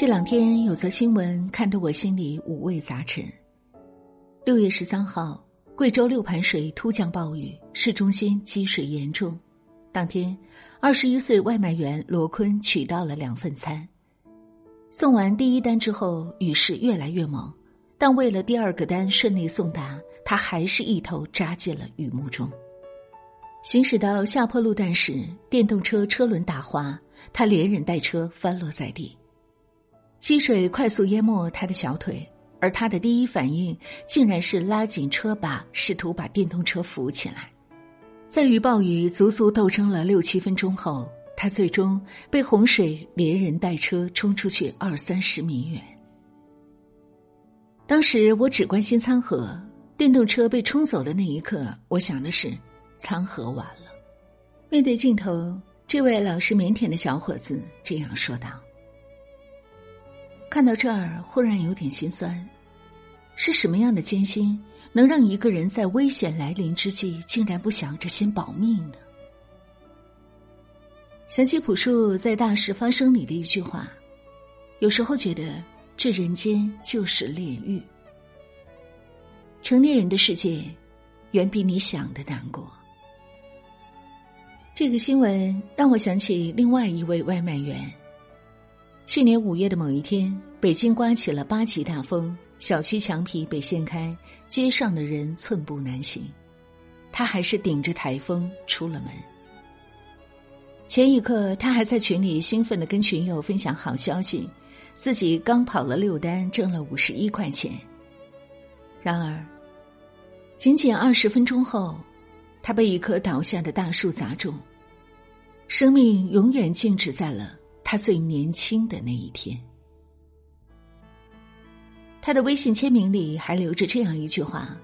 这两天有则新闻看得我心里五味杂陈。六月十三号，贵州六盘水突降暴雨，市中心积水严重。当天，二十一岁外卖员罗坤取到了两份餐。送完第一单之后，雨势越来越猛，但为了第二个单顺利送达，他还是一头扎进了雨幕中。行驶到下坡路段时，电动车车轮打滑，他连人带车翻落在地。积水快速淹没他的小腿，而他的第一反应竟然是拉紧车把，试图把电动车扶起来。在与暴雨足足斗争了六七分钟后，他最终被洪水连人带车冲出去二三十米远。当时我只关心餐盒，电动车被冲走的那一刻，我想的是餐盒完了。面对镜头，这位老实腼腆的小伙子这样说道。看到这儿，忽然有点心酸。是什么样的艰辛，能让一个人在危险来临之际，竟然不想着先保命呢？想起朴树在《大事发生》里的一句话：“有时候觉得这人间就是炼狱。”成年人的世界，远比你想的难过。这个新闻让我想起另外一位外卖员。去年五月的某一天，北京刮起了八级大风，小区墙皮被掀开，街上的人寸步难行。他还是顶着台风出了门。前一刻，他还在群里兴奋的跟群友分享好消息，自己刚跑了六单，挣了五十一块钱。然而，仅仅二十分钟后，他被一棵倒下的大树砸中，生命永远静止在了。他最年轻的那一天，他的微信签名里还留着这样一句话：“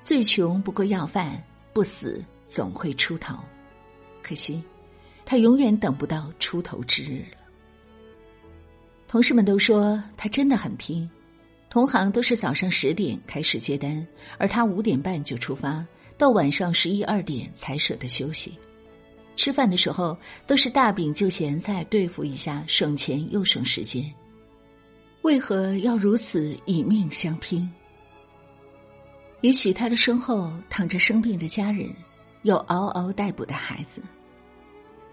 最穷不过要饭，不死总会出头。”可惜，他永远等不到出头之日了。同事们都说他真的很拼，同行都是早上十点开始接单，而他五点半就出发，到晚上十一二点才舍得休息。吃饭的时候都是大饼就咸菜对付一下，省钱又省时间。为何要如此以命相拼？也许他的身后躺着生病的家人，有嗷嗷待哺的孩子。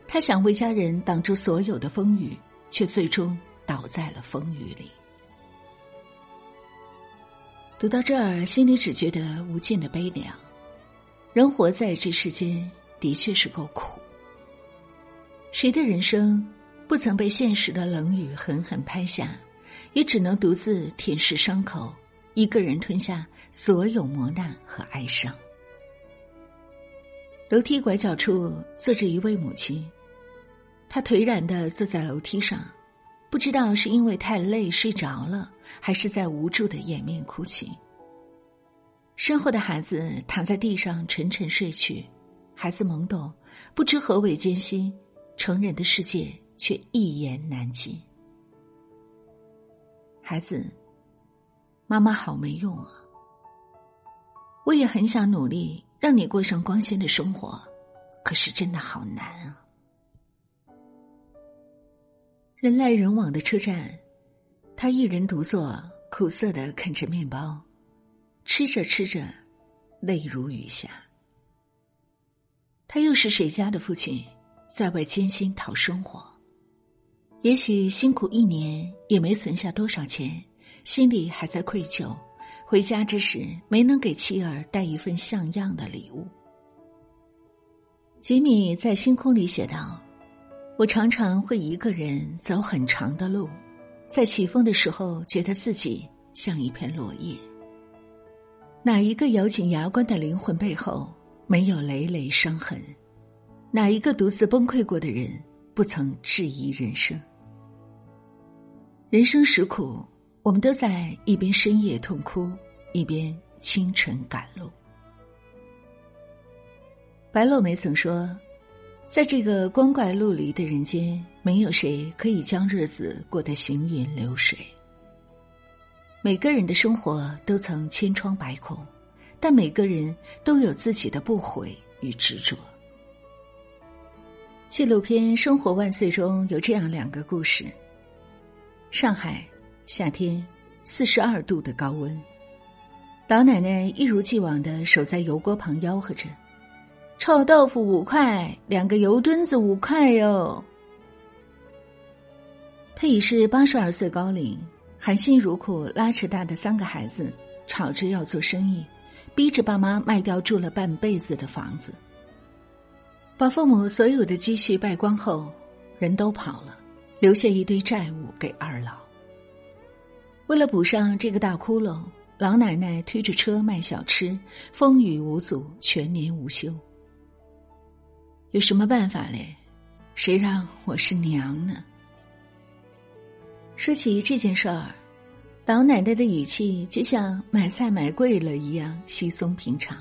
他想为家人挡住所有的风雨，却最终倒在了风雨里。读到这儿，心里只觉得无尽的悲凉。人活在这世间，的确是够苦。谁的人生不曾被现实的冷雨狠狠拍下，也只能独自舔舐伤口，一个人吞下所有磨难和哀伤。楼梯拐角处坐着一位母亲，她颓然的坐在楼梯上，不知道是因为太累睡着了，还是在无助的掩面哭泣。身后的孩子躺在地上沉沉睡去，孩子懵懂，不知何为艰辛。成人的世界却一言难尽。孩子，妈妈好没用啊！我也很想努力让你过上光鲜的生活，可是真的好难啊！人来人往的车站，他一人独坐，苦涩的啃着面包，吃着吃着，泪如雨下。他又是谁家的父亲？在外艰辛讨生活，也许辛苦一年也没存下多少钱，心里还在愧疚。回家之时没能给妻儿带一份像样的礼物。吉米在星空里写道：“我常常会一个人走很长的路，在起风的时候，觉得自己像一片落叶。哪一个咬紧牙关的灵魂背后没有累累伤痕？”哪一个独自崩溃过的人不曾质疑人生？人生实苦，我们都在一边深夜痛哭，一边清晨赶路。白落梅曾说：“在这个光怪陆离的人间，没有谁可以将日子过得行云流水。每个人的生活都曾千疮百孔，但每个人都有自己的不悔与执着。”纪录片《生活万岁》中有这样两个故事：上海夏天四十二度的高温，老奶奶一如既往的守在油锅旁吆喝着：“臭豆腐五块，两个油墩子五块哟。”她已是八十二岁高龄，含辛茹苦拉扯大的三个孩子，吵着要做生意，逼着爸妈卖掉住了半辈子的房子，把父母所有的积蓄败光后，人都跑了。留下一堆债务给二老。为了补上这个大窟窿，老奶奶推着车卖小吃，风雨无阻，全年无休。有什么办法嘞？谁让我是娘呢？说起这件事儿，老奶奶的语气就像买菜买贵了一样稀松平常。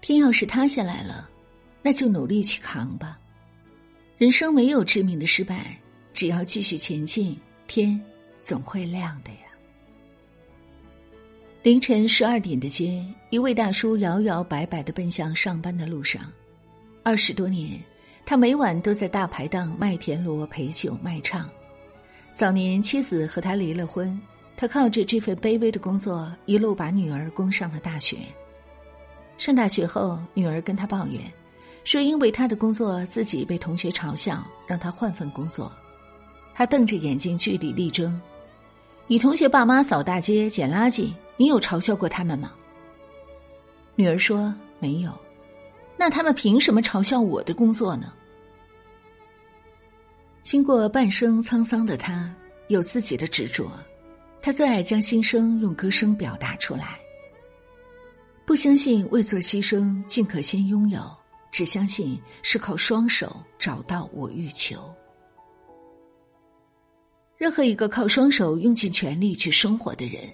天要是塌下来了，那就努力去扛吧。人生没有致命的失败，只要继续前进，天总会亮的呀。凌晨十二点的街，一位大叔摇摇摆摆的奔向上班的路上。二十多年，他每晚都在大排档卖田螺、陪酒、卖唱。早年妻子和他离了婚，他靠着这份卑微的工作，一路把女儿供上了大学。上大学后，女儿跟他抱怨。说因为他的工作自己被同学嘲笑，让他换份工作。他瞪着眼睛据理力争：“你同学爸妈扫大街捡垃圾，你有嘲笑过他们吗？”女儿说：“没有。”那他们凭什么嘲笑我的工作呢？经过半生沧桑的他，有自己的执着。他最爱将心声用歌声表达出来。不相信未做牺牲，尽可先拥有。只相信是靠双手找到我欲求。任何一个靠双手用尽全力去生活的人，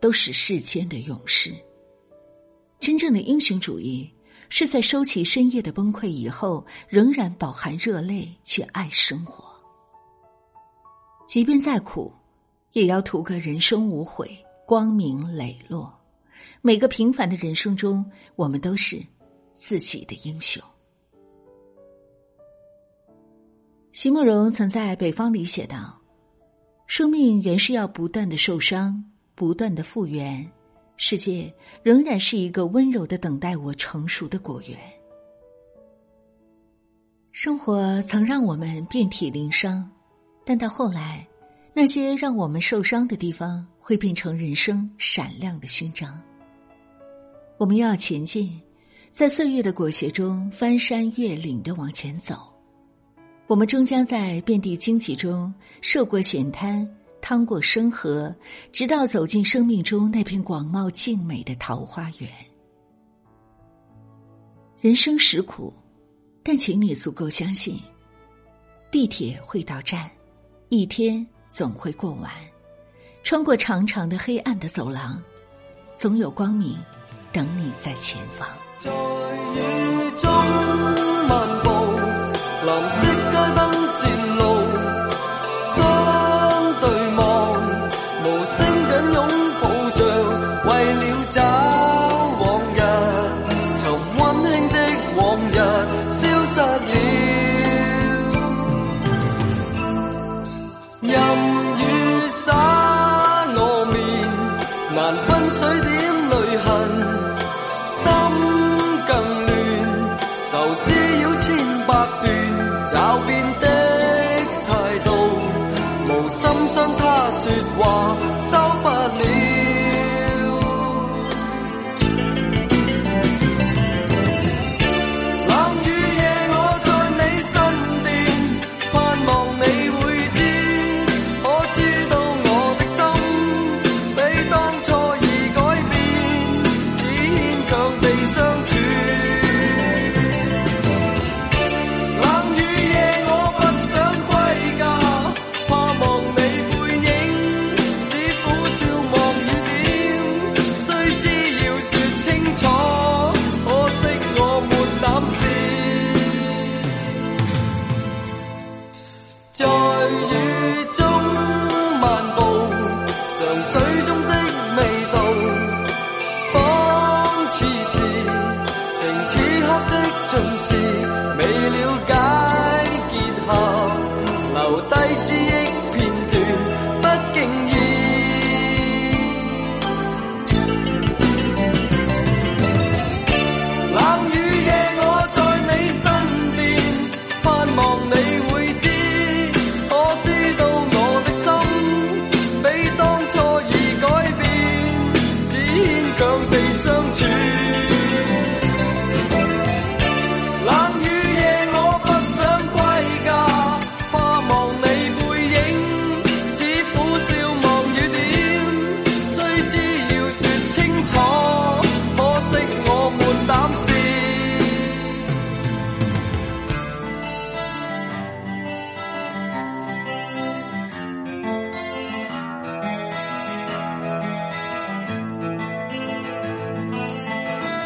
都是世间的勇士。真正的英雄主义，是在收起深夜的崩溃以后，仍然饱含热泪去爱生活。即便再苦，也要图个人生无悔、光明磊落。每个平凡的人生中，我们都是。自己的英雄。席慕容曾在《北方》里写道：“生命原是要不断的受伤，不断的复原，世界仍然是一个温柔的等待我成熟的果园。生活曾让我们遍体鳞伤，但到后来，那些让我们受伤的地方会变成人生闪亮的勋章。我们要前进。”在岁月的裹挟中，翻山越岭的往前走，我们终将在遍地荆棘中涉过险滩，趟过深河，直到走进生命中那片广袤静美的桃花源。人生实苦，但请你足够相信，地铁会到站，一天总会过完。穿过长长的黑暗的走廊，总有光明等你在前方。在雨中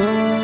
Oh.